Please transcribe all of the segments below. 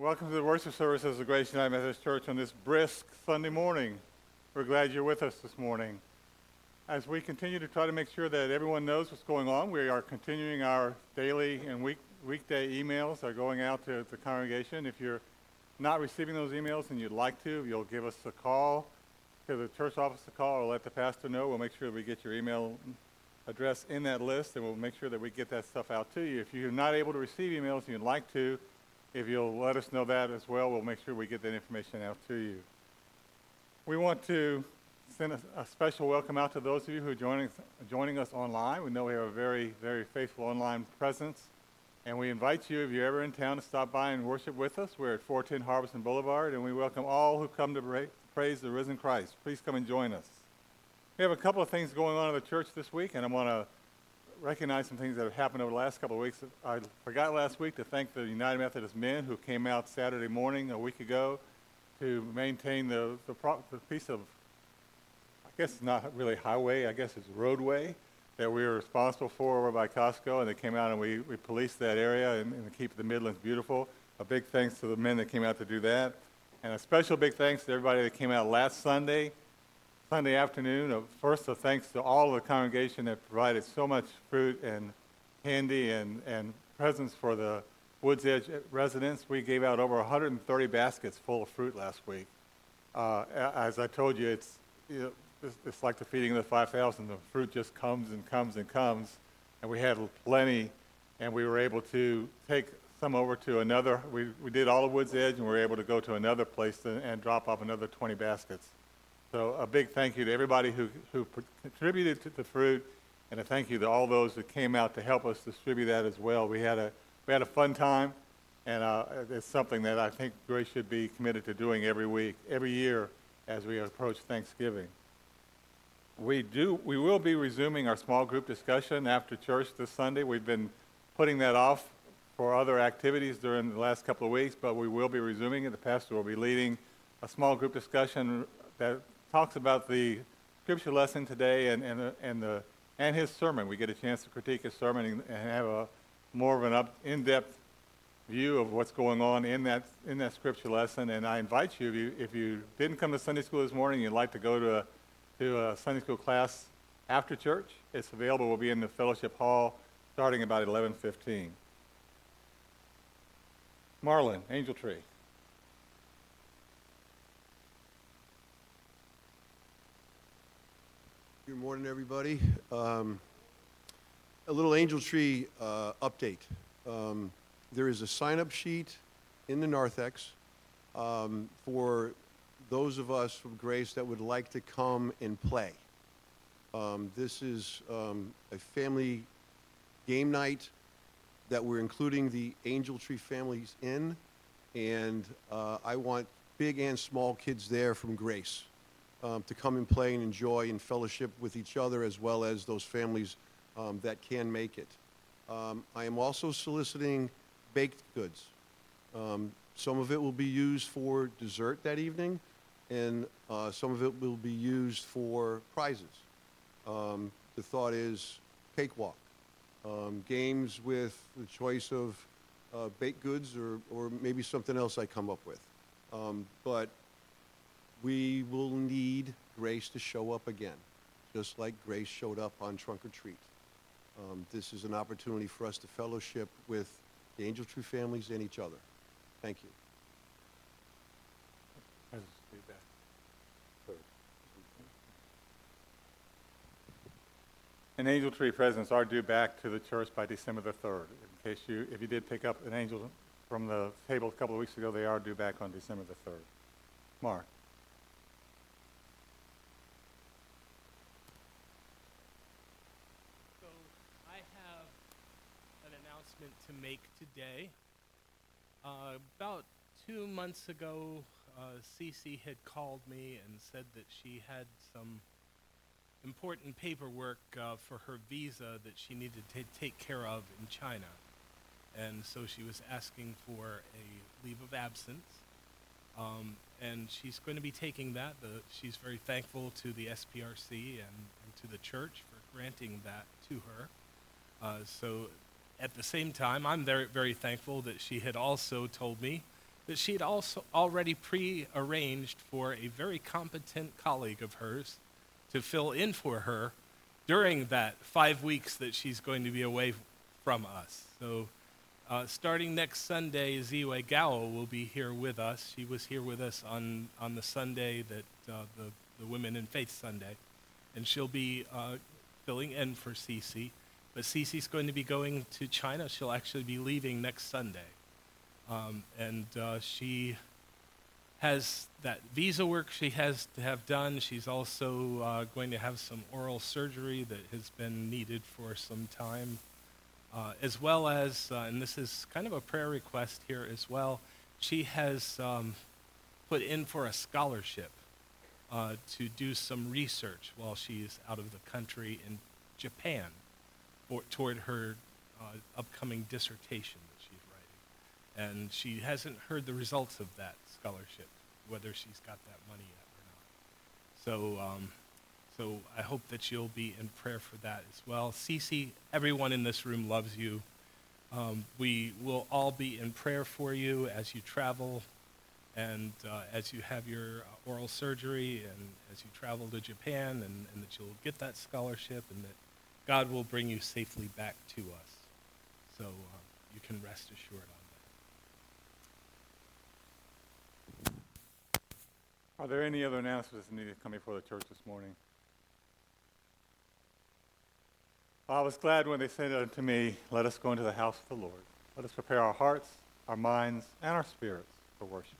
Welcome to the worship services of the Grace United Methodist Church on this brisk Sunday morning. We're glad you're with us this morning. As we continue to try to make sure that everyone knows what's going on, we are continuing our daily and week, weekday emails are going out to the congregation. If you're not receiving those emails and you'd like to, you'll give us a call to the church office a call or let the pastor know. We'll make sure we get your email address in that list and we'll make sure that we get that stuff out to you. If you're not able to receive emails and you'd like to, if you'll let us know that as well, we'll make sure we get that information out to you. We want to send a, a special welcome out to those of you who are joining, joining us online. We know we have a very, very faithful online presence. And we invite you, if you're ever in town, to stop by and worship with us. We're at 410 Harbison Boulevard, and we welcome all who come to pra- praise the risen Christ. Please come and join us. We have a couple of things going on in the church this week, and I want to recognize some things that have happened over the last couple of weeks. I forgot last week to thank the United Methodist men who came out Saturday morning a week ago to maintain the, the, pro- the piece of, I guess it's not really highway, I guess it's roadway that we were responsible for over by Costco, and they came out and we, we policed that area and, and keep the Midlands beautiful. A big thanks to the men that came out to do that. And a special big thanks to everybody that came out last Sunday Sunday afternoon. First, a thanks to all of the congregation that provided so much fruit and candy and, and presents for the Woods Edge residents. We gave out over 130 baskets full of fruit last week. Uh, as I told you, it's, it's, it's like the feeding of the 5,000. The fruit just comes and comes and comes. And we had plenty, and we were able to take some over to another. We, we did all of Woods Edge, and we were able to go to another place and drop off another 20 baskets. So a big thank you to everybody who, who contributed to the fruit, and a thank you to all those that came out to help us distribute that as well. We had a, we had a fun time, and uh, it's something that I think Grace should be committed to doing every week, every year as we approach Thanksgiving. We, do, we will be resuming our small group discussion after church this Sunday. We've been putting that off for other activities during the last couple of weeks, but we will be resuming it. The pastor will be leading a small group discussion that talks about the scripture lesson today and, and, uh, and, the, and his sermon. We get a chance to critique his sermon and, and have a more of an up, in-depth view of what's going on in that, in that scripture lesson. And I invite you if, you, if you didn't come to Sunday school this morning, you'd like to go to a, to a Sunday school class after church, it's available. We'll be in the fellowship hall starting about 11:15. Marlin, Angel Tree. Good morning, everybody. Um, a little Angel Tree uh, update. Um, there is a sign-up sheet in the narthex um, for those of us from Grace that would like to come and play. Um, this is um, a family game night that we're including the Angel Tree families in, and uh, I want big and small kids there from Grace um, to come and play and enjoy and fellowship with each other as well as those families um, that can make it. Um, I am also soliciting baked goods. Um, some of it will be used for dessert that evening, and uh, some of it will be used for prizes. Um, the thought is cakewalk, um, games with the choice of uh, baked goods or, or maybe something else I come up with. but we will need Grace to show up again, just like Grace showed up on Trunk or Treat. Um, this is an opportunity for us to fellowship with the Angel Tree families and each other. Thank you. An Angel Tree presents are due back to the church by December the 3rd. In case you, if you did pick up an angel from the table a couple of weeks ago, they are due back on December the 3rd. Mark. To make today. Uh, about two months ago, uh, Cece had called me and said that she had some important paperwork uh, for her visa that she needed to take care of in China. And so she was asking for a leave of absence. Um, and she's going to be taking that. The, she's very thankful to the SPRC and, and, to the church for granting that to her. Uh, so at the same time, I'm very, very thankful that she had also told me that she had also already pre-arranged for a very competent colleague of hers to fill in for her during that five weeks that she's going to be away from us. So, uh, starting next Sunday, Ziwe Gao will be here with us. She was here with us on, on the Sunday that uh, the, the Women in Faith Sunday, and she'll be uh, filling in for Cece. But Cece's going to be going to China. She'll actually be leaving next Sunday. Um, and uh, she has that visa work she has to have done. She's also uh, going to have some oral surgery that has been needed for some time, uh, as well as, uh, and this is kind of a prayer request here as well, she has um, put in for a scholarship uh, to do some research while she's out of the country in Japan for, toward her uh, upcoming dissertation that she's writing. And she hasn't heard the results of that scholarship, whether she's got that money yet or not. So, um, so I hope that you'll be in prayer for that as well. Cece, everyone in this room loves you. Um, we will all be in prayer for you as you travel and uh, as you have your uh, oral surgery and as you travel to Japan and, and that you'll get that scholarship and that God will bring you safely back to us. So um, you can rest assured on that. Are there any other announcements that need to come before the church this morning? I was glad when they said unto me, Let us go into the house of the Lord. Let us prepare our hearts, our minds, and our spirits for worship.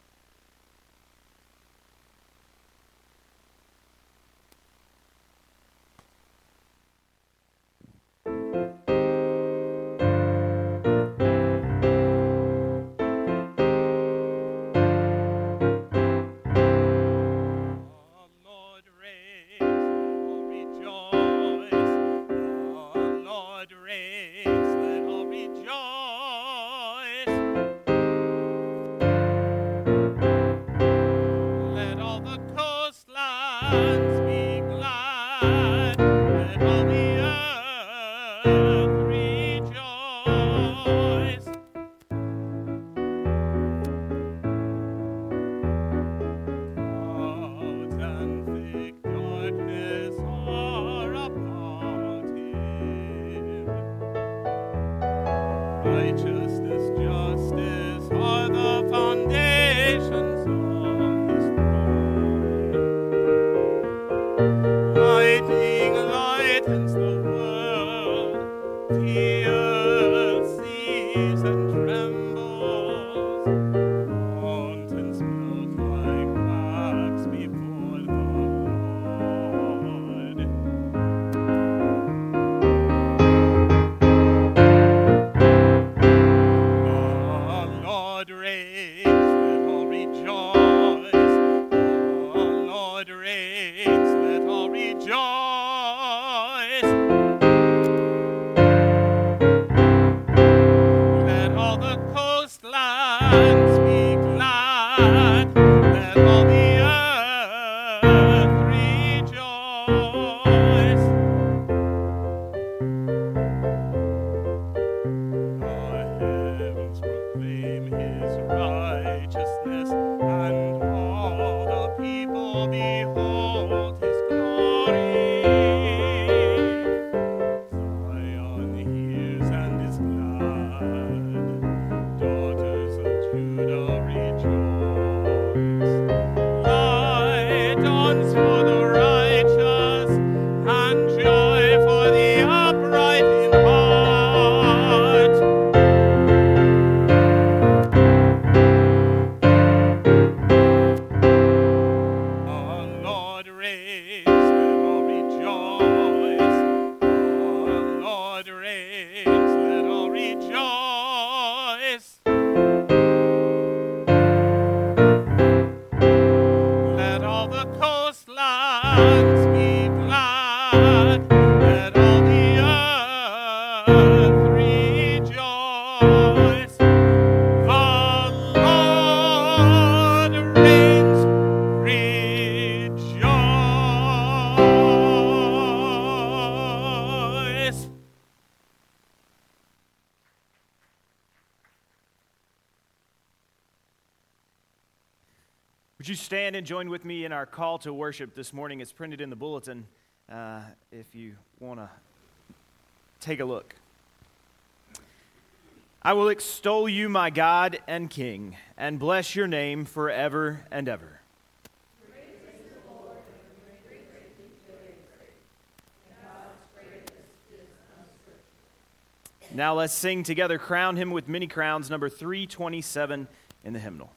Let all rejoice. And join with me in our call to worship this morning? It's printed in the bulletin uh, if you want to take a look. I will extol you, my God and King, and bless your name forever and ever. Now let's sing together Crown Him with Many Crowns, number 327 in the hymnal.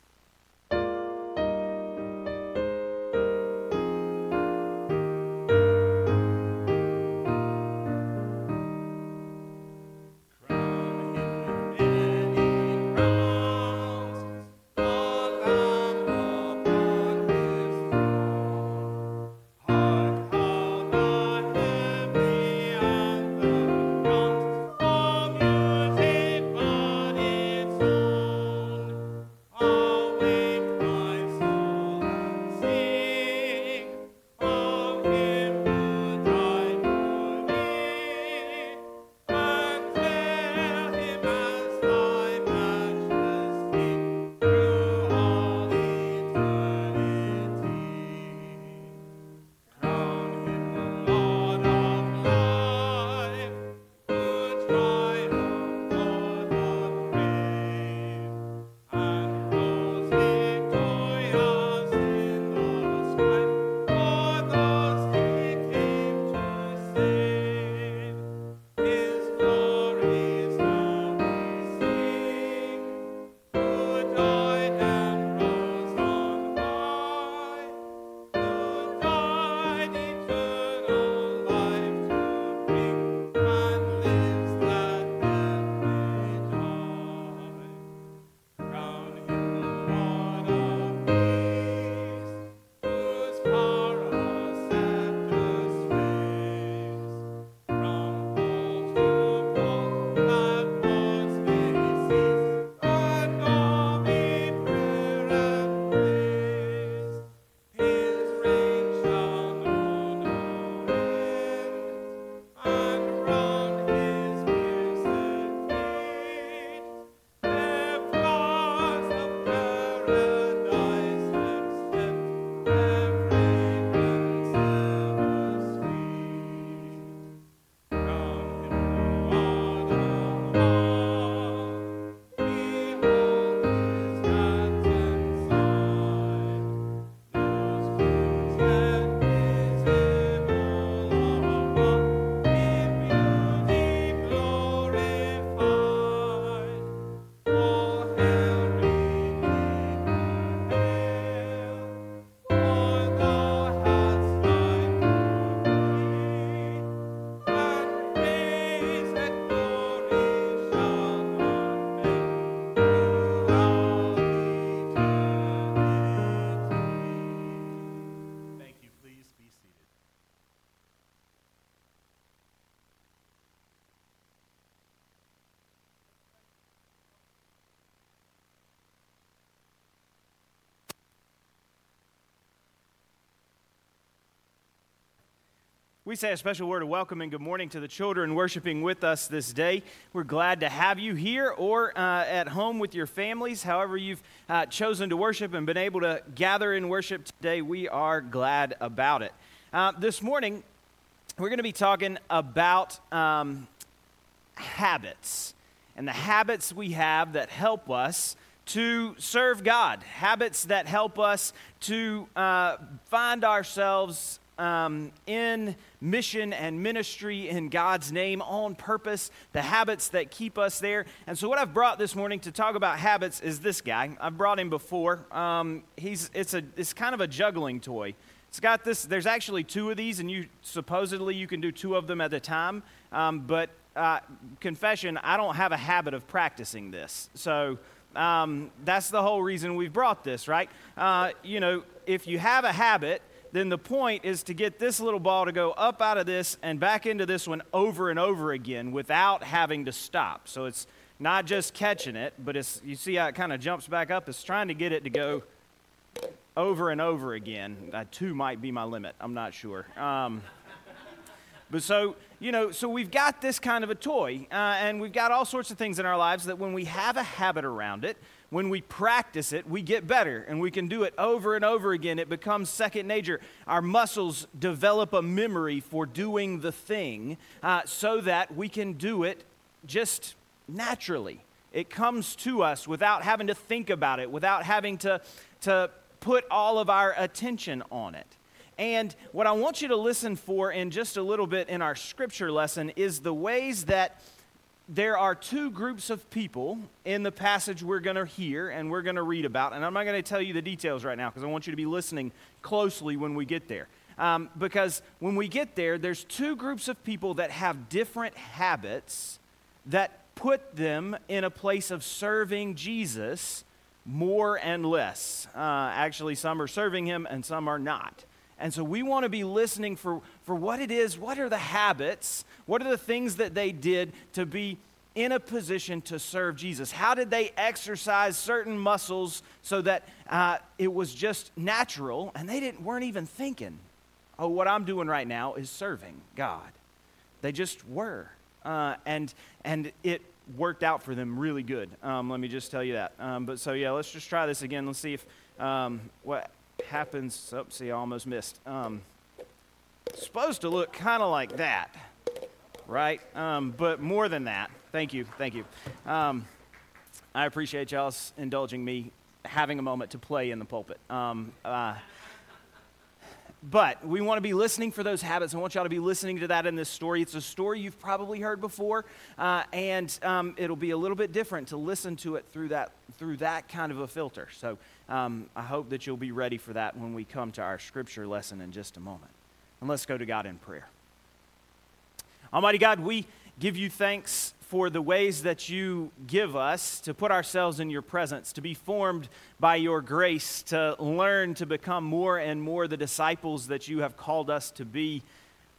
We say a special word of welcome and good morning to the children worshiping with us this day. We're glad to have you here or uh, at home with your families. However, you've uh, chosen to worship and been able to gather in worship today, we are glad about it. Uh, this morning, we're going to be talking about um, habits and the habits we have that help us to serve God, habits that help us to uh, find ourselves um, in mission and ministry in God's name on purpose, the habits that keep us there. And so, what I've brought this morning to talk about habits is this guy. I've brought him before. Um, he's, it's, a, it's kind of a juggling toy. It's got this, there's actually two of these, and you supposedly you can do two of them at a time. Um, but uh, confession, I don't have a habit of practicing this. So, um, that's the whole reason we've brought this, right? Uh, you know, if you have a habit, then the point is to get this little ball to go up out of this and back into this one over and over again without having to stop. So it's not just catching it, but it's you see how it kind of jumps back up. It's trying to get it to go over and over again. Uh, two might be my limit. I'm not sure. Um, but so you know, so we've got this kind of a toy, uh, and we've got all sorts of things in our lives that when we have a habit around it, when we practice it, we get better and we can do it over and over again. It becomes second nature. Our muscles develop a memory for doing the thing uh, so that we can do it just naturally. It comes to us without having to think about it, without having to, to put all of our attention on it. And what I want you to listen for in just a little bit in our scripture lesson is the ways that there are two groups of people in the passage we're going to hear and we're going to read about. And I'm not going to tell you the details right now because I want you to be listening closely when we get there. Um, because when we get there, there's two groups of people that have different habits that put them in a place of serving Jesus more and less. Uh, actually, some are serving him and some are not. And so we want to be listening for, for what it is, what are the habits, what are the things that they did to be in a position to serve Jesus? How did they exercise certain muscles so that uh, it was just natural and they didn't, weren't even thinking, oh, what I'm doing right now is serving God? They just were. Uh, and, and it worked out for them really good. Um, let me just tell you that. Um, but so, yeah, let's just try this again. Let's see if um, what happens. Oh, see, I almost missed. Um, supposed to look kind of like that, right? Um, but more than that. Thank you, thank you. Um, I appreciate y'all indulging me having a moment to play in the pulpit. Um, uh, but we want to be listening for those habits. I want y'all to be listening to that in this story. It's a story you've probably heard before, uh, and um, it'll be a little bit different to listen to it through that through that kind of a filter. So um, I hope that you'll be ready for that when we come to our scripture lesson in just a moment. And let's go to God in prayer. Almighty God, we give you thanks for the ways that you give us to put ourselves in your presence, to be formed by your grace, to learn to become more and more the disciples that you have called us to be,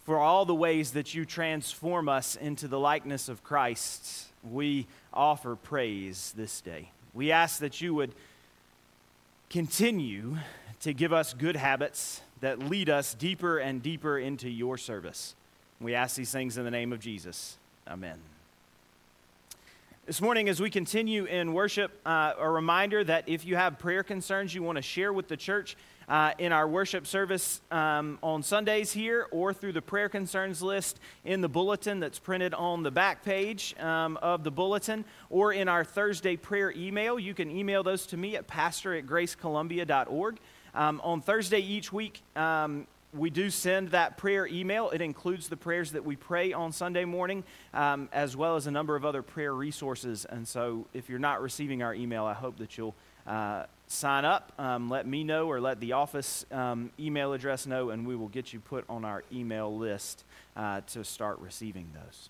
for all the ways that you transform us into the likeness of Christ. We offer praise this day. We ask that you would continue to give us good habits that lead us deeper and deeper into your service. We ask these things in the name of Jesus. Amen. This morning, as we continue in worship, uh, a reminder that if you have prayer concerns you want to share with the church uh, in our worship service um, on Sundays here or through the prayer concerns list in the bulletin that's printed on the back page um, of the bulletin or in our Thursday prayer email, you can email those to me at pastor at gracecolumbia.org. Um, on Thursday each week, um, we do send that prayer email. It includes the prayers that we pray on Sunday morning, um, as well as a number of other prayer resources. And so, if you're not receiving our email, I hope that you'll uh, sign up, um, let me know, or let the office um, email address know, and we will get you put on our email list uh, to start receiving those.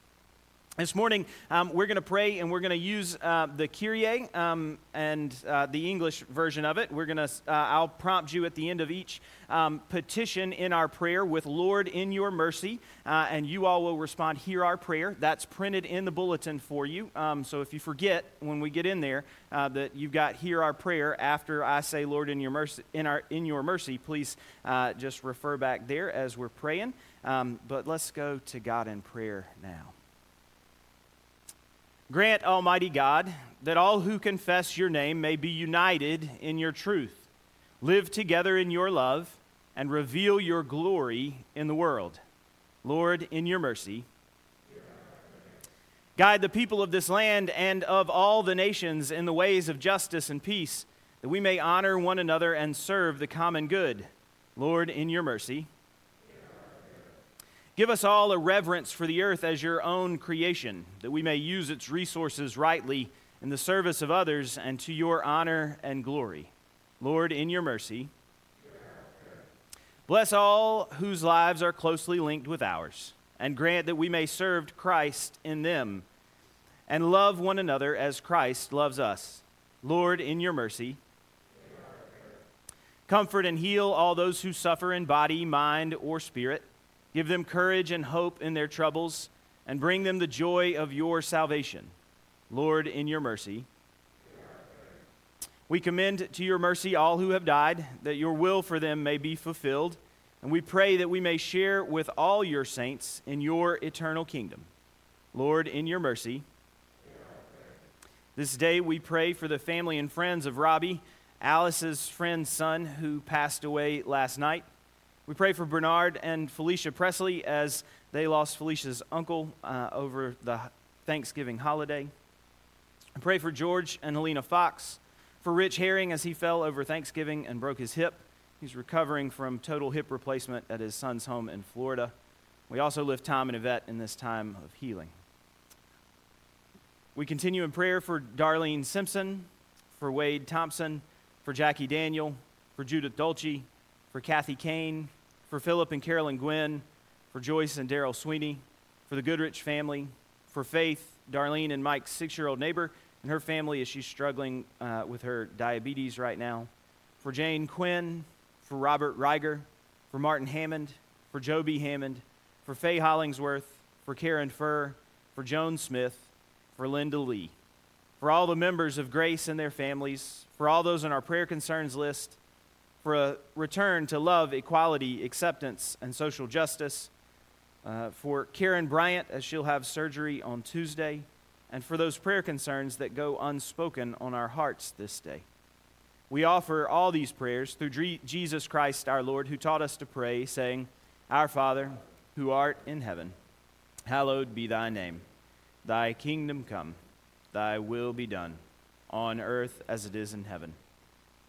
This morning, um, we're going to pray and we're going to use uh, the Kyrie um, and uh, the English version of it. We're going to, uh, I'll prompt you at the end of each um, petition in our prayer with Lord in your mercy, uh, and you all will respond, Hear our prayer. That's printed in the bulletin for you. Um, so if you forget when we get in there uh, that you've got Hear our prayer after I say, Lord in your mercy, in, our, in your mercy please uh, just refer back there as we're praying. Um, but let's go to God in prayer now. Grant, Almighty God, that all who confess your name may be united in your truth, live together in your love, and reveal your glory in the world. Lord, in your mercy, guide the people of this land and of all the nations in the ways of justice and peace, that we may honor one another and serve the common good. Lord, in your mercy, Give us all a reverence for the earth as your own creation, that we may use its resources rightly in the service of others and to your honor and glory. Lord, in your mercy, bless all whose lives are closely linked with ours, and grant that we may serve Christ in them and love one another as Christ loves us. Lord, in your mercy, comfort and heal all those who suffer in body, mind, or spirit Give them courage and hope in their troubles, and bring them the joy of your salvation. Lord, in your mercy, we commend to your mercy all who have died, that your will for them may be fulfilled. And we pray that we may share with all your saints in your eternal kingdom. Lord, in your mercy, This day we pray for the family and friends of Robbie, Alice's friend's son who passed away last night. We pray for Bernard and Felicia Presley as they lost Felicia's uncle uh, over the Thanksgiving holiday. I pray for George and Helena Fox, for Rich Herring as he fell over Thanksgiving and broke his hip. He's recovering from total hip replacement at his son's home in Florida. We also lift Tom and Yvette in this time of healing. We continue in prayer for Darlene Simpson, for Wade Thompson, for Jackie Daniel, for Judith Dolce, for Kathy Kane, for Philip and Carolyn Gwynn, for Joyce and Daryl Sweeney, for the Goodrich family, for Faith, Darlene and Mike's six year old neighbor, and her family as she's struggling uh, with her diabetes right now, for Jane Quinn, for Robert Reiger, for Martin Hammond, for Joby Hammond, for Faye Hollingsworth, for Karen Furr, for Joan Smith, for Linda Lee, for all the members of Grace and their families, for all those on our prayer concerns list, for a return to love, equality, acceptance, and social justice, uh, for Karen Bryant as she'll have surgery on Tuesday, and for those prayer concerns that go unspoken on our hearts this day. We offer all these prayers through Jesus Christ our Lord, who taught us to pray, saying, Our Father, who art in heaven, hallowed be thy name. Thy kingdom come, thy will be done, on earth as it is in heaven.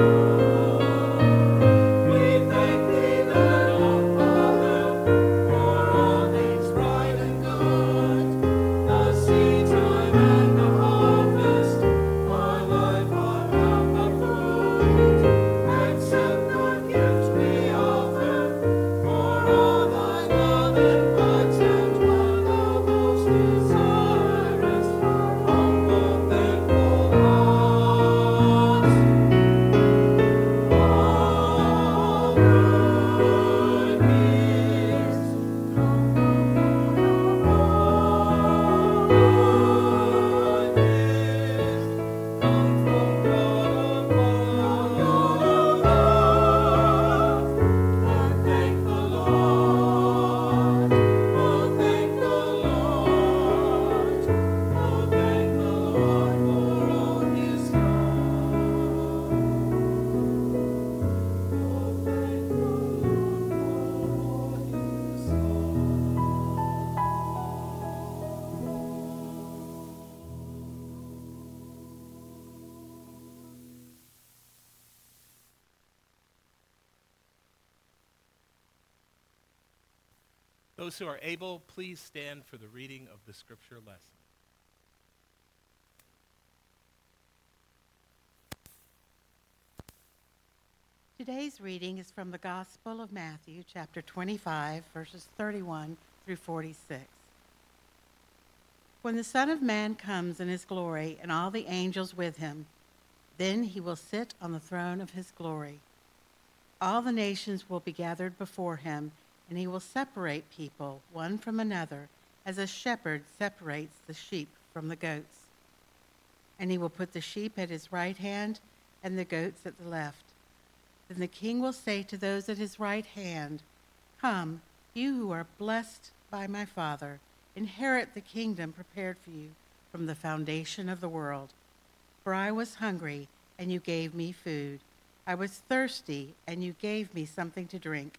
Amen. Who are able, please stand for the reading of the scripture lesson. Today's reading is from the Gospel of Matthew, chapter 25, verses 31 through 46. When the Son of Man comes in his glory and all the angels with him, then he will sit on the throne of his glory. All the nations will be gathered before him, and he will separate people one from another, as a shepherd separates the sheep from the goats. And he will put the sheep at his right hand and the goats at the left. Then the king will say to those at his right hand, Come, you who are blessed by my Father, inherit the kingdom prepared for you from the foundation of the world. For I was hungry, and you gave me food. I was thirsty, and you gave me something to drink.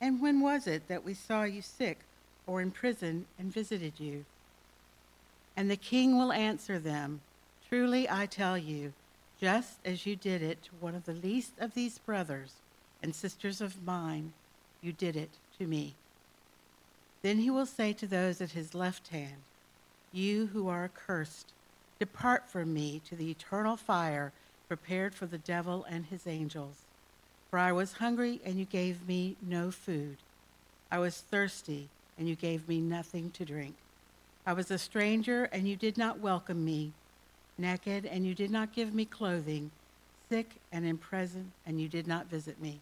And when was it that we saw you sick or in prison and visited you? And the king will answer them, Truly I tell you, just as you did it to one of the least of these brothers, and sisters of mine, you did it to me. Then he will say to those at his left hand, You who are accursed, depart from me to the eternal fire prepared for the devil and his angels. For I was hungry, and you gave me no food. I was thirsty, and you gave me nothing to drink. I was a stranger, and you did not welcome me. Naked, and you did not give me clothing. Sick and in prison, and you did not visit me.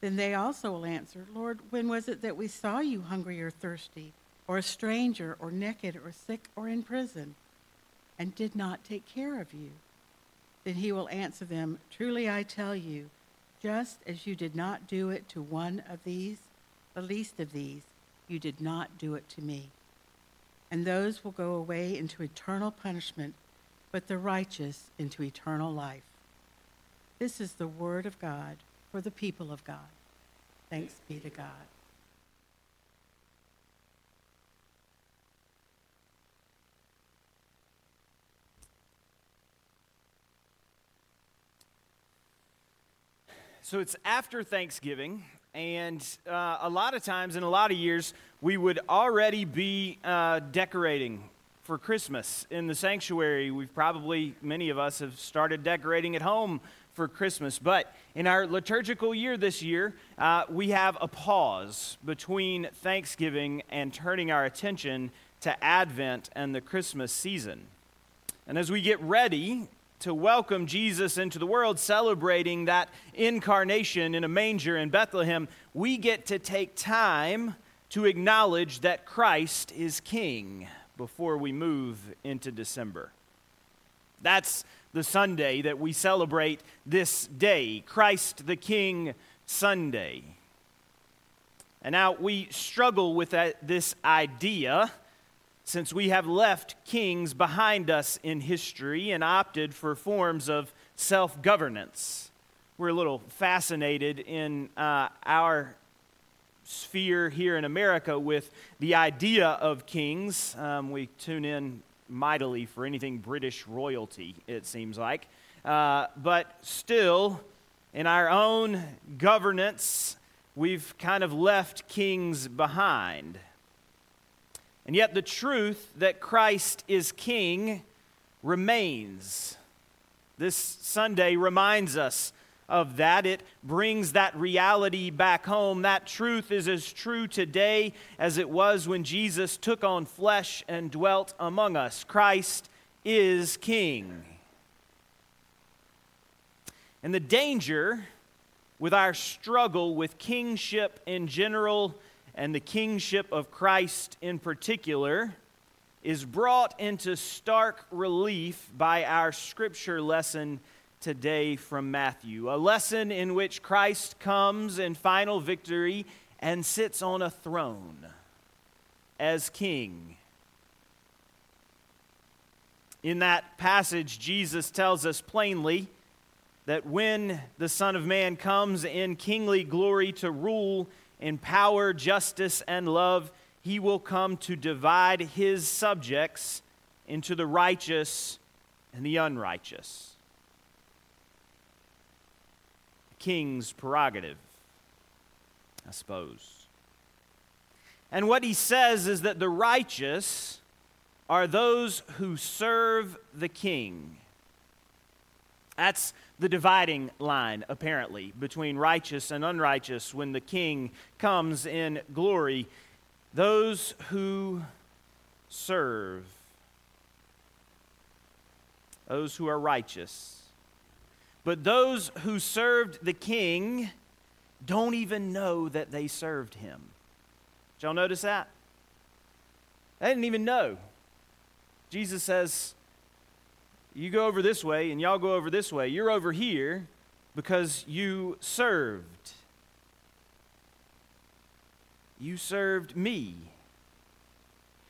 Then they also will answer, Lord, when was it that we saw you hungry or thirsty, or a stranger, or naked, or sick, or in prison, and did not take care of you? Then he will answer them, Truly I tell you, just as you did not do it to one of these, the least of these, you did not do it to me. And those will go away into eternal punishment, but the righteous into eternal life. This is the word of God for the people of God. Thanks be to God. So it's after Thanksgiving, and uh, a lot of times in a lot of years, we would already be uh, decorating for Christmas in the sanctuary. We've probably, many of us have started decorating at home for Christmas. But in our liturgical year this year, uh, we have a pause between Thanksgiving and turning our attention to Advent and the Christmas season. And as we get ready to welcome Jesus into the world, celebrating that incarnation in a manger in Bethlehem, we get to take time to acknowledge that Christ is King before we move into December. That's the Sunday that we celebrate this day, Christ the King Sunday. And now we struggle with that, this idea since we have left kings behind us in history and opted for forms of self governance. We're a little fascinated in uh, our sphere here in America with the idea of kings. Um, we tune in mightily for anything British royalty, it seems like. Uh, but still, in our own governance, we've kind of left kings behind. And yet, the truth that Christ is king remains. This Sunday reminds us of that. It brings that reality back home. That truth is as true today as it was when Jesus took on flesh and dwelt among us. Christ is King. And the danger with our struggle with kingship in general and the kingship of Christ in particular is brought into stark relief by our scripture lesson today from Matthew, a lesson in which Christ comes in final victory and sits on a throne. as king. In that passage, Jesus tells us plainly that when the Son of Man comes in kingly glory to rule in power, justice, and love, he will come to divide his subjects into the righteous and the unrighteous. King's prerogative, I suppose. And what he says is that the righteous are those who serve the king. That's the dividing line, apparently, between righteous and unrighteous when the king comes in glory. Those who serve, those who are righteous. But those who served the king don't even know that they served him. Did y'all notice that? They didn't even know. Jesus says, You go over this way, and y'all go over this way. You're over here because you served. You served me.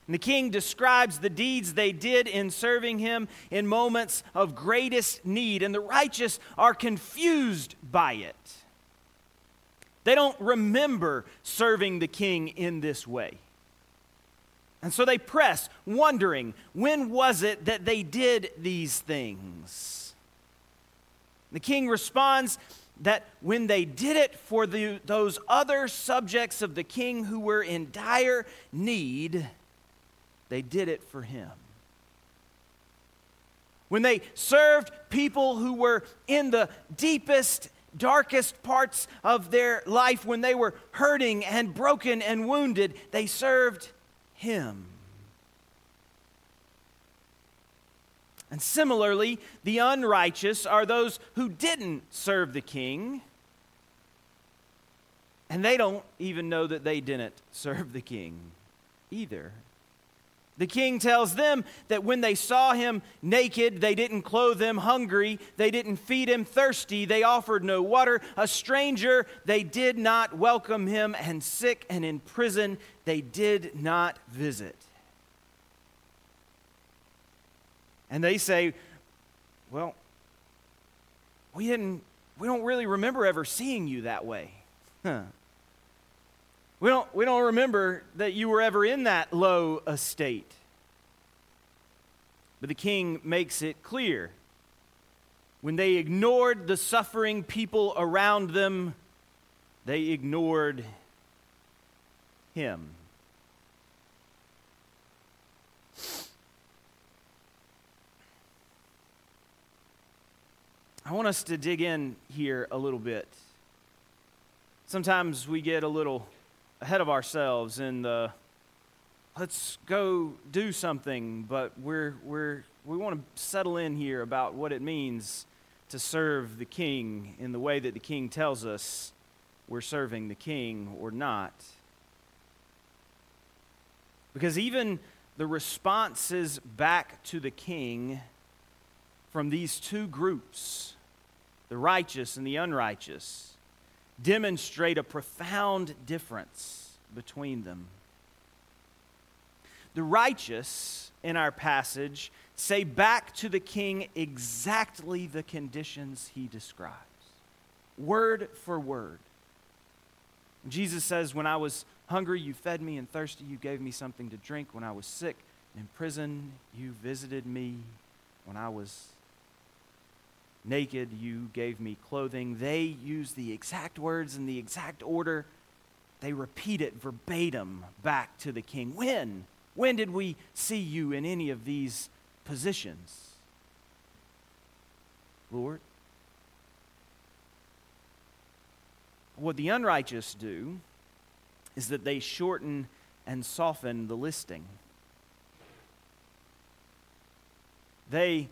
And the king describes the deeds they did in serving him in moments of greatest need, and the righteous are confused by it. They don't remember serving the king in this way. And so they press, wondering, when was it that they did these things? The king responds that when they did it for the, those other subjects of the king who were in dire need, they did it for him. When they served people who were in the deepest, darkest parts of their life, when they were hurting and broken and wounded, they served him. And similarly, the unrighteous are those who didn't serve the king, and they don't even know that they didn't serve the king either. The king tells them that when they saw him naked, they didn't clothe him, hungry, they didn't feed him, thirsty, they offered no water, a stranger, they did not welcome him, and sick and in prison, they did not visit. And they say, Well, we didn't we don't really remember ever seeing you that way. Huh. We don't, we don't remember that you were ever in that low estate. But the king makes it clear. When they ignored the suffering people around them, they ignored him. I want us to dig in here a little bit. Sometimes we get a little ahead of ourselves in the let's go do something, but we're, we're, we want to settle in here about what it means to serve the king in the way that the king tells us we're serving the king or not. Because even the responses back to the king from these two groups, the righteous and the unrighteous, demonstrate a profound difference between them. The righteous in our passage say back to the king exactly the conditions he describes, word for word. Jesus says, When I was hungry, you fed me, and thirsty, you gave me something to drink. When I was sick, in prison, you visited me. When I was naked, you gave me clothing. They use the exact words in the exact order. They repeat it verbatim back to the king. When? When did we see you in any of these positions? Lord? What the unrighteous do is that they shorten and soften the listing. They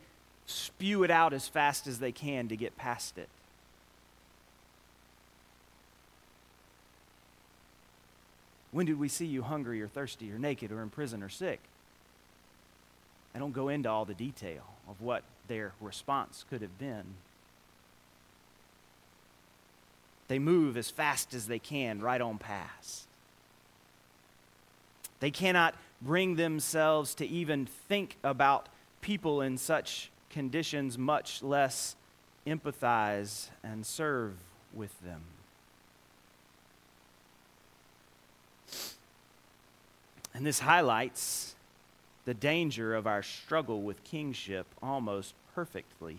spew it out as fast as they can to get past it. When did we see you hungry or thirsty or naked or in prison or sick? I don't go into all the detail of what their response could have been. They move as fast as they can right on past. They cannot bring themselves to even think about people in such conditions, much less empathize and serve with them. And this highlights the danger of our struggle with kingship almost perfectly.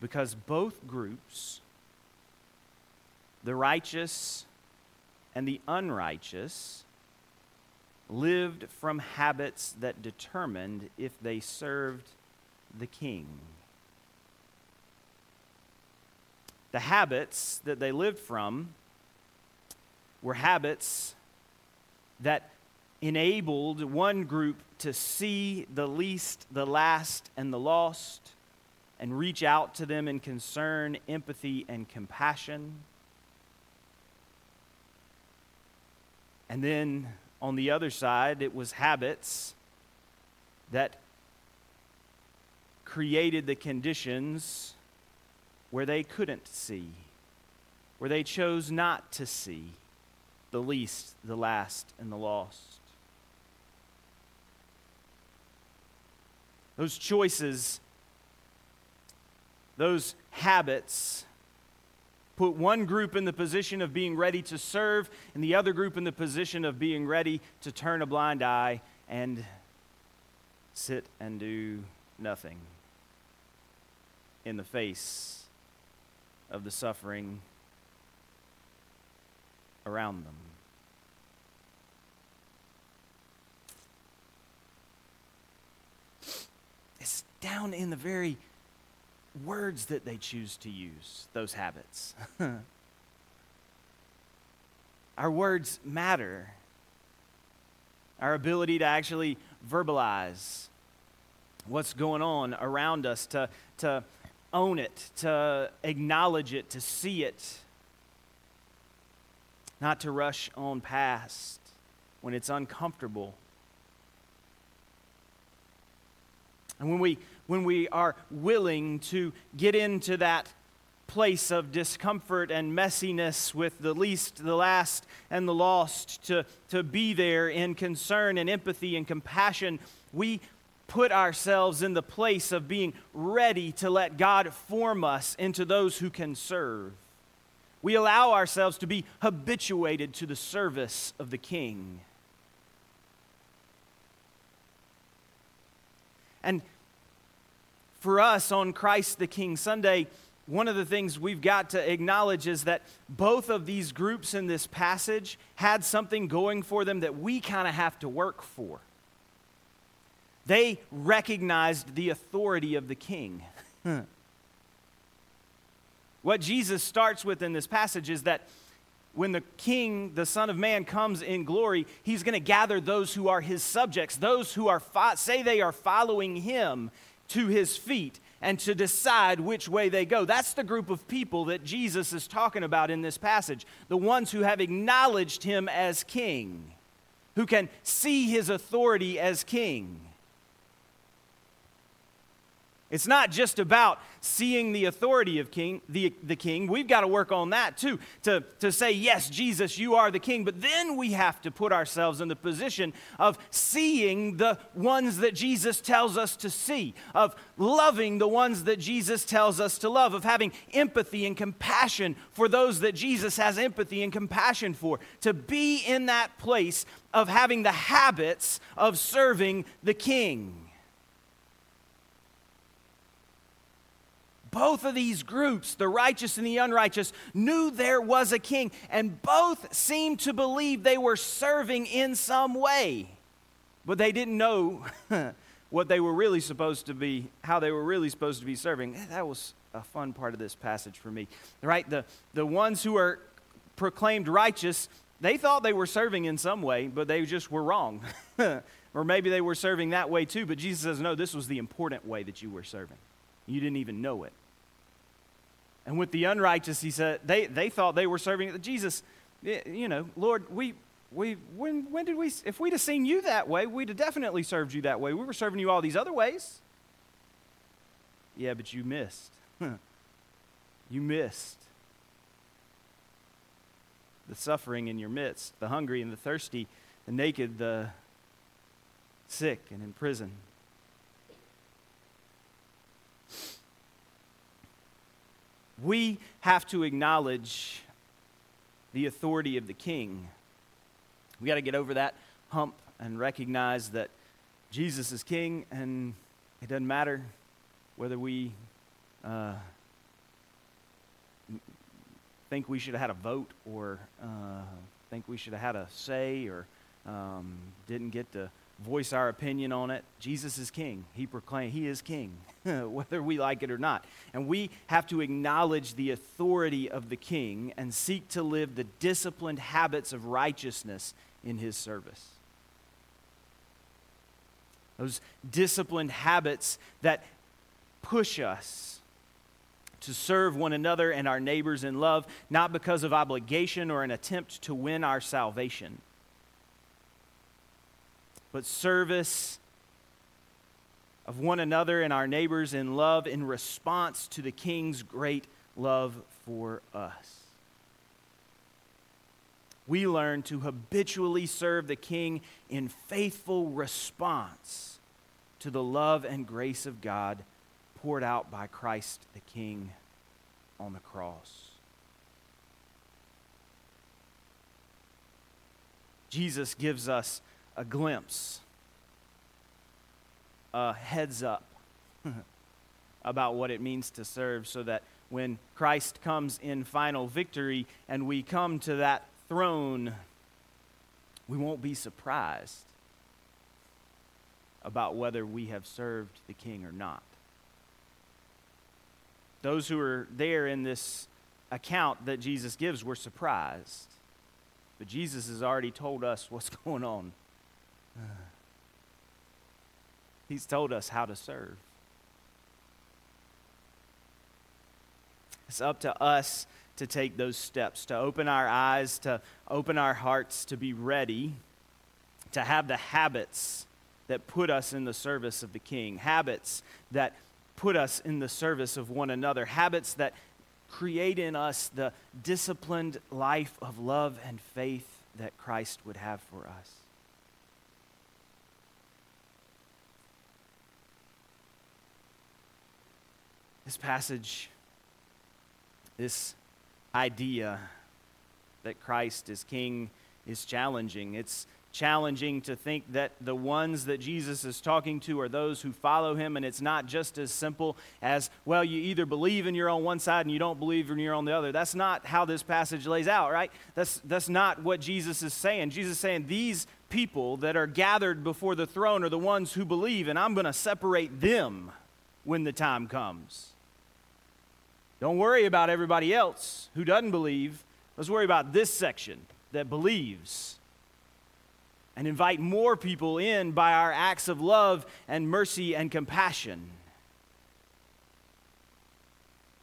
Because both groups, the righteous and the unrighteous, lived from habits that determined if they served the king. The habits that they lived from were habits that enabled one group to see the least, the last, and the lost and reach out to them in concern, empathy, and compassion. And then on the other side, it was habits that created the conditions where they couldn't see, where they chose not to see the least, the last, and the lost. Those choices, those habits, put one group in the position of being ready to serve and the other group in the position of being ready to turn a blind eye and sit and do nothing in the face of the suffering around them. It's down in the very words that they choose to use, those habits. Our words matter. Our ability to actually verbalize what's going on around us, to, to own it, to acknowledge it, to see it, not to rush on past when it's uncomfortable. And when we, when we are willing to get into that place of discomfort and messiness with the least, the last, and the lost, to, to be there in concern and empathy and compassion, we put ourselves in the place of being ready to let God form us into those who can serve. We allow ourselves to be habituated to the service of the King. And for us on Christ the King Sunday, one of the things we've got to acknowledge is that both of these groups in this passage had something going for them that we kind of have to work for. They recognized the authority of the king. what Jesus starts with in this passage is that when the king, the Son of Man, comes in glory, he's going to gather those who are his subjects, those who are fo- say they are following him to his feet and to decide which way they go. That's the group of people that Jesus is talking about in this passage the ones who have acknowledged him as king, who can see his authority as king. It's not just about seeing the authority of king, the, the king. We've got to work on that too, to, to say, yes, Jesus, you are the king. But then we have to put ourselves in the position of seeing the ones that Jesus tells us to see, of loving the ones that Jesus tells us to love, of having empathy and compassion for those that Jesus has empathy and compassion for, to be in that place of having the habits of serving the king. Both of these groups, the righteous and the unrighteous, knew there was a king, and both seemed to believe they were serving in some way. But they didn't know what they were really supposed to be, how they were really supposed to be serving. Eh, that was a fun part of this passage for me. Right? The, the ones who are proclaimed righteous, they thought they were serving in some way, but they just were wrong. or maybe they were serving that way too, but Jesus says, no, this was the important way that you were serving. You didn't even know it. And with the unrighteous, he said, they, they thought they were serving. Jesus. You know, Lord, we, we, when, when did we, if we'd have seen you that way, we'd have definitely served you that way. We were serving you all these other ways. Yeah, but you missed. you missed. the suffering in your midst, the hungry and the thirsty, the naked, the sick, and in prison. We have to acknowledge the authority of the king. We got to get over that hump and recognize that Jesus is king, and it doesn't matter whether we uh, think we should have had a vote or uh, think we should have had a say or um, didn't get to voice our opinion on it. Jesus is king. He proclaimed he is king, whether we like it or not. And we have to acknowledge the authority of the king and seek to live the disciplined habits of righteousness in his service. Those disciplined habits that push us to serve one another and our neighbors in love, not because of obligation or an attempt to win our salvation, but service of one another and our neighbors in love in response to the King's great love for us. We learn to habitually serve the King in faithful response to the love and grace of God poured out by Christ the King on the cross. Jesus gives us a glimpse, a heads up about what it means to serve, so that when Christ comes in final victory and we come to that throne, we won't be surprised about whether we have served the king or not. Those who are there in this account that Jesus gives were surprised. But Jesus has already told us what's going on. He's told us how to serve. It's up to us to take those steps, to open our eyes, to open our hearts, to be ready, to have the habits that put us in the service of the King, habits that put us in the service of one another, habits that create in us the disciplined life of love and faith that Christ would have for us. This passage, this idea that Christ is king is challenging. It's challenging to think that the ones that Jesus is talking to are those who follow him, and it's not just as simple as, well, you either believe and you're on one side and you don't believe and you're on the other. That's not how this passage lays out, right? That's, that's not what Jesus is saying. Jesus is saying, these people that are gathered before the throne are the ones who believe, and I'm going to separate them when the time comes. Don't worry about everybody else who doesn't believe. Let's worry about this section that believes and invite more people in by our acts of love and mercy and compassion.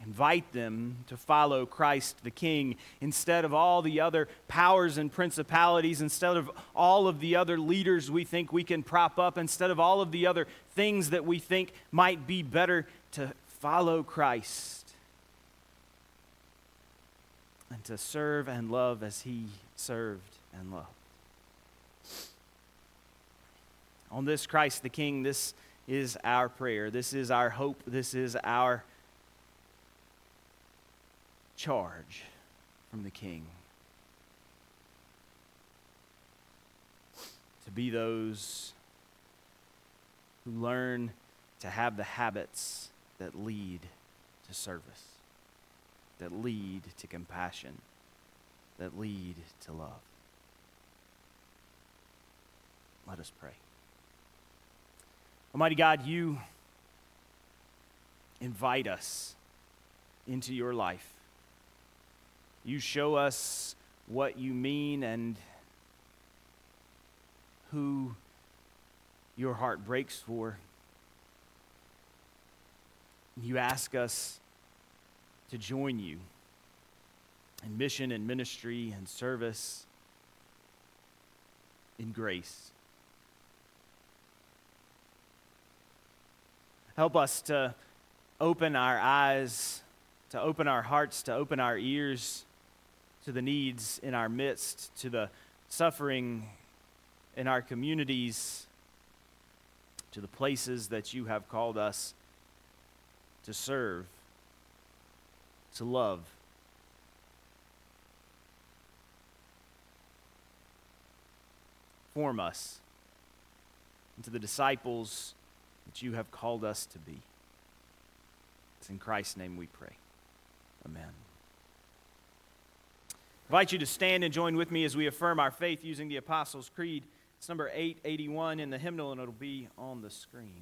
Invite them to follow Christ the King instead of all the other powers and principalities, instead of all of the other leaders we think we can prop up, instead of all of the other things that we think might be better to follow Christ and to serve and love as he served and loved. On this Christ the King, this is our prayer. This is our hope. This is our charge from the King. To be those who learn to have the habits that lead to service, that lead to compassion, that lead to love. Let us pray. Almighty God, you invite us into your life. You show us what you mean and who your heart breaks for. You ask us to join you in mission and ministry and service in grace. Help us to open our eyes, to open our hearts, to open our ears to the needs in our midst, to the suffering in our communities, to the places that you have called us to serve, to love. Form us into the disciples that you have called us to be. It's in Christ's name we pray. Amen. I invite you to stand and join with me as we affirm our faith using the Apostles' Creed. It's number 881 in the hymnal, and it'll be on the screen.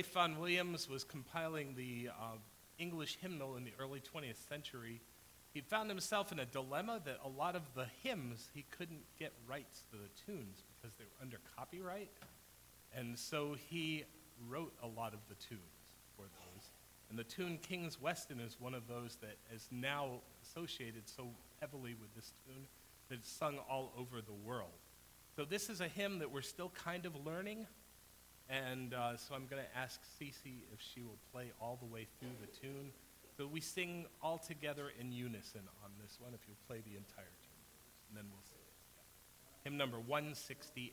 Ray Vaughan Williams was compiling the uh, English hymnal in the early 20th century, he found himself in a dilemma that a lot of the hymns he couldn't get rights to the tunes because they were under copyright. And so he wrote a lot of the tunes for those. And the tune King's Weston is one of those that is now associated so heavily with this tune that it's sung all over the world. So this is a hymn that we're still kind of learning. And uh, so I'm going to ask Cece if she will play all the way through the tune. So we sing all together in unison on this one, if you'll play the entire tune, and then we'll sing it. Hymn number 168.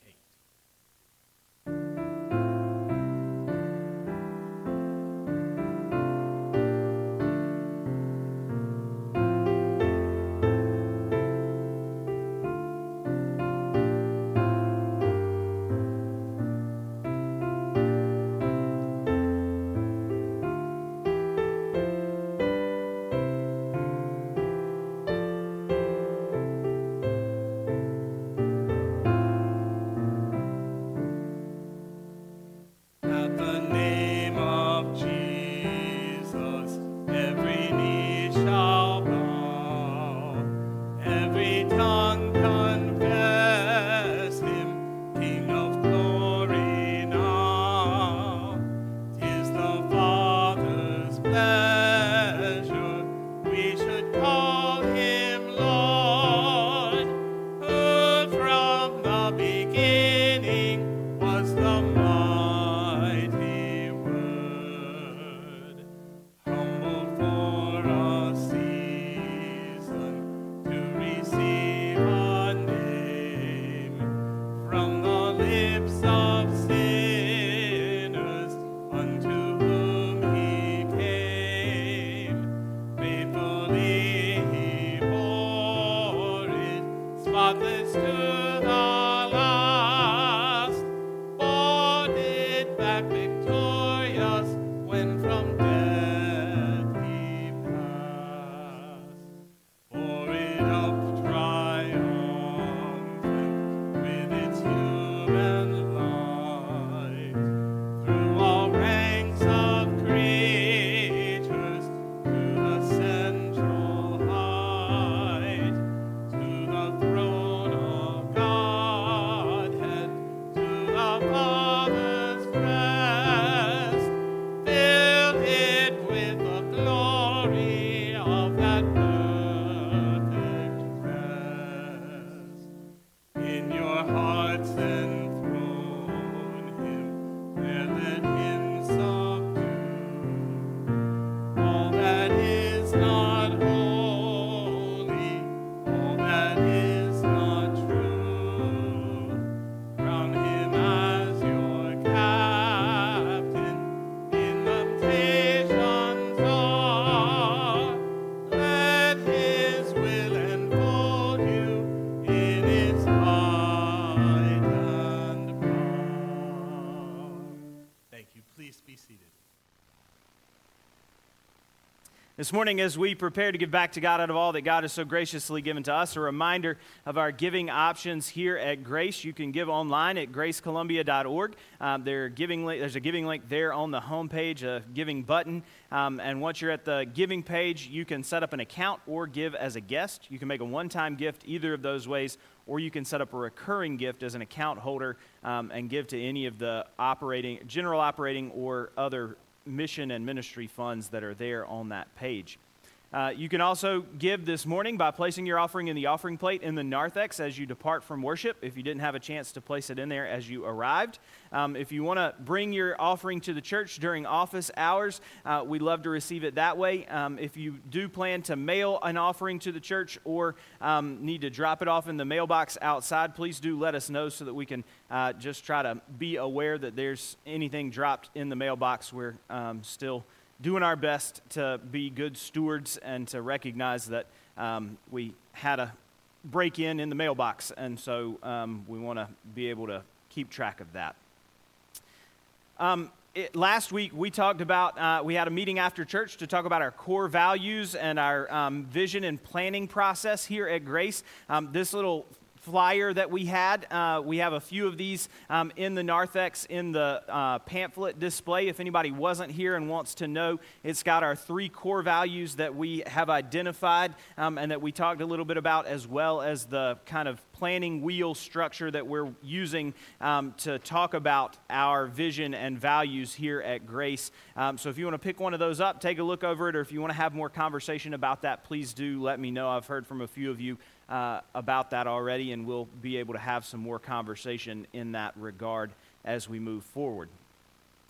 This morning, as we prepare to give back to God out of all that God has so graciously given to us, a reminder of our giving options here at Grace. You can give online at gracecolumbia.org. Um, there giving there's a giving link there on the homepage, a giving button. Um, and once you're at the giving page, you can set up an account or give as a guest. You can make a one time gift either of those ways, or you can set up a recurring gift as an account holder um, and give to any of the operating, general operating, or other mission and ministry funds that are there on that page. Uh, you can also give this morning by placing your offering in the offering plate in the narthex as you depart from worship, if you didn't have a chance to place it in there as you arrived. Um, if you want to bring your offering to the church during office hours, uh, we'd love to receive it that way. Um, if you do plan to mail an offering to the church or um, need to drop it off in the mailbox outside, please do let us know so that we can uh, just try to be aware that there's anything dropped in the mailbox. We're um, still doing our best to be good stewards and to recognize that um, we had a break in in the mailbox, and so um, we want to be able to keep track of that. Um, it, last week we talked about uh, we had a meeting after church to talk about our core values and our um, vision and planning process here at grace um, this little flyer that we had. Uh, we have a few of these um, in the narthex in the uh, pamphlet display. If anybody wasn't here and wants to know, it's got our three core values that we have identified um, and that we talked a little bit about, as well as the kind of planning wheel structure that we're using um, to talk about our vision and values here at Grace. Um, so if you want to pick one of those up, take a look over it, or if you want to have more conversation about that, please do let me know. I've heard from a few of you uh, about that already, and we'll be able to have some more conversation in that regard as we move forward.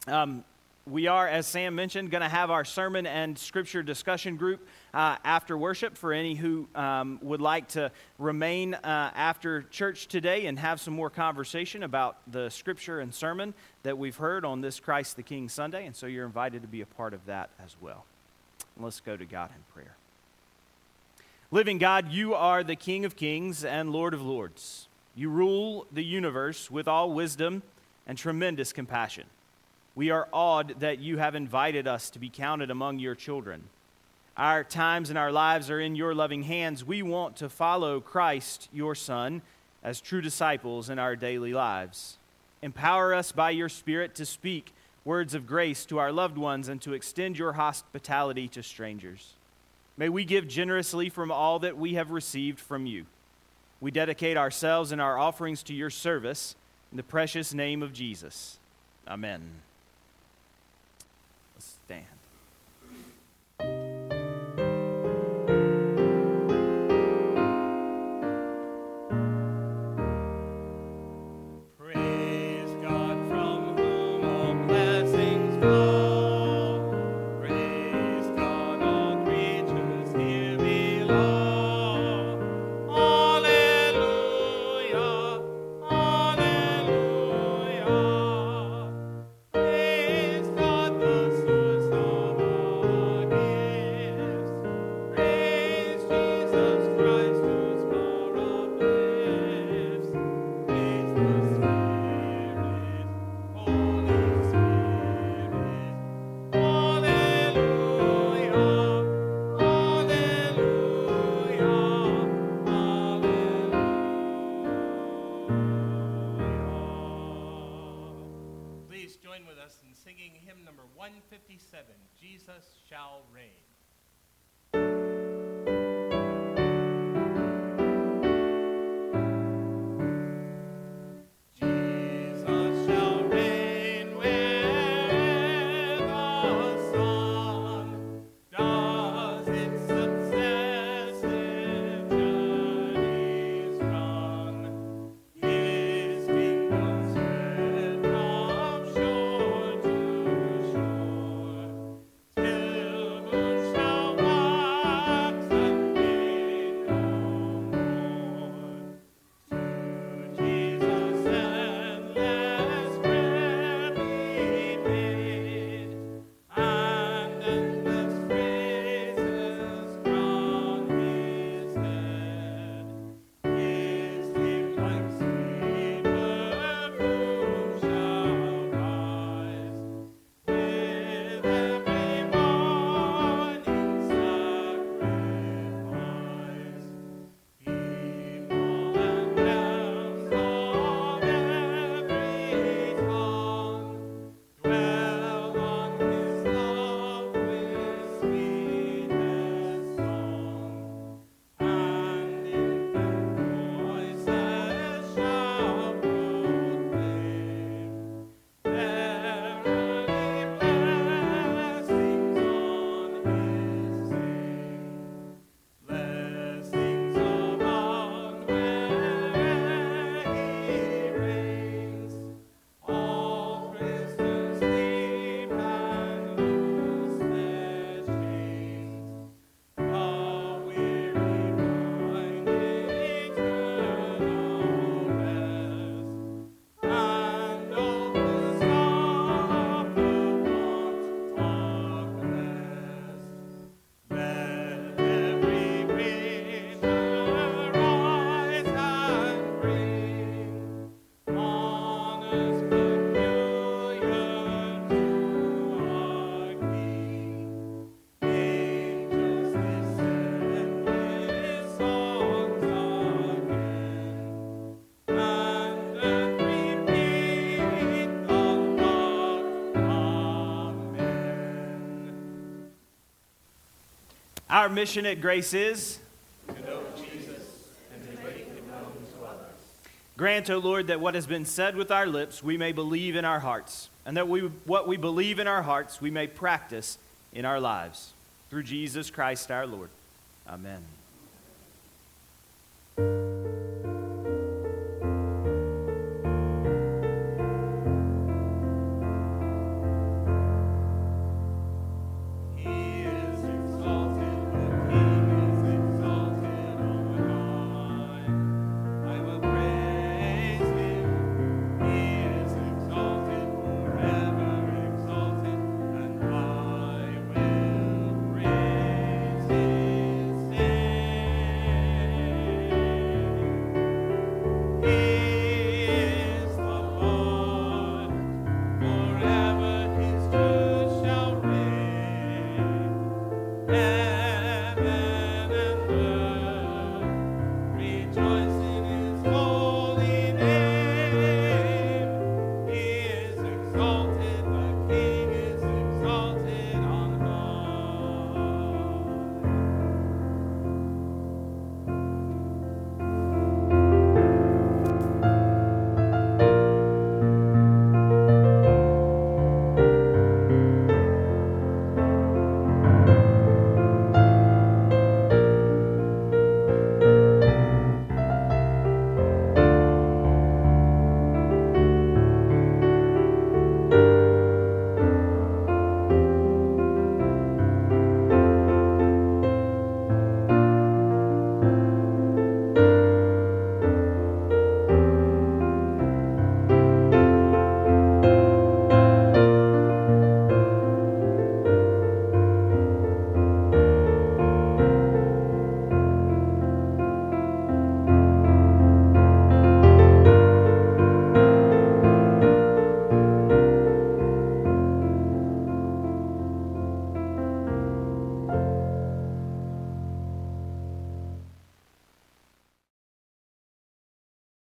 Um, we are, as Sam mentioned, going to have our sermon and scripture discussion group uh, after worship for any who um, would like to remain uh, after church today and have some more conversation about the scripture and sermon that we've heard on this Christ the King Sunday. And so you're invited to be a part of that as well. let's go to God in prayer. Living God, you are the King of kings and Lord of lords. You rule the universe with all wisdom and tremendous compassion. We are awed that you have invited us to be counted among your children. Our times and our lives are in your loving hands. We want to follow Christ, your Son, as true disciples in our daily lives. Empower us by your Spirit to speak words of grace to our loved ones and to extend your hospitality to strangers. May we give generously from all that we have received from you. We dedicate ourselves and our offerings to your service in the precious name of Jesus. Amen. Let's stand. Our mission at Grace is? To know Jesus and to make him known to others. Grant, O Lord, that what has been said with our lips we may believe in our hearts, and that we, what we believe in our hearts we may practice in our lives. Through Jesus Christ our Lord. Amen.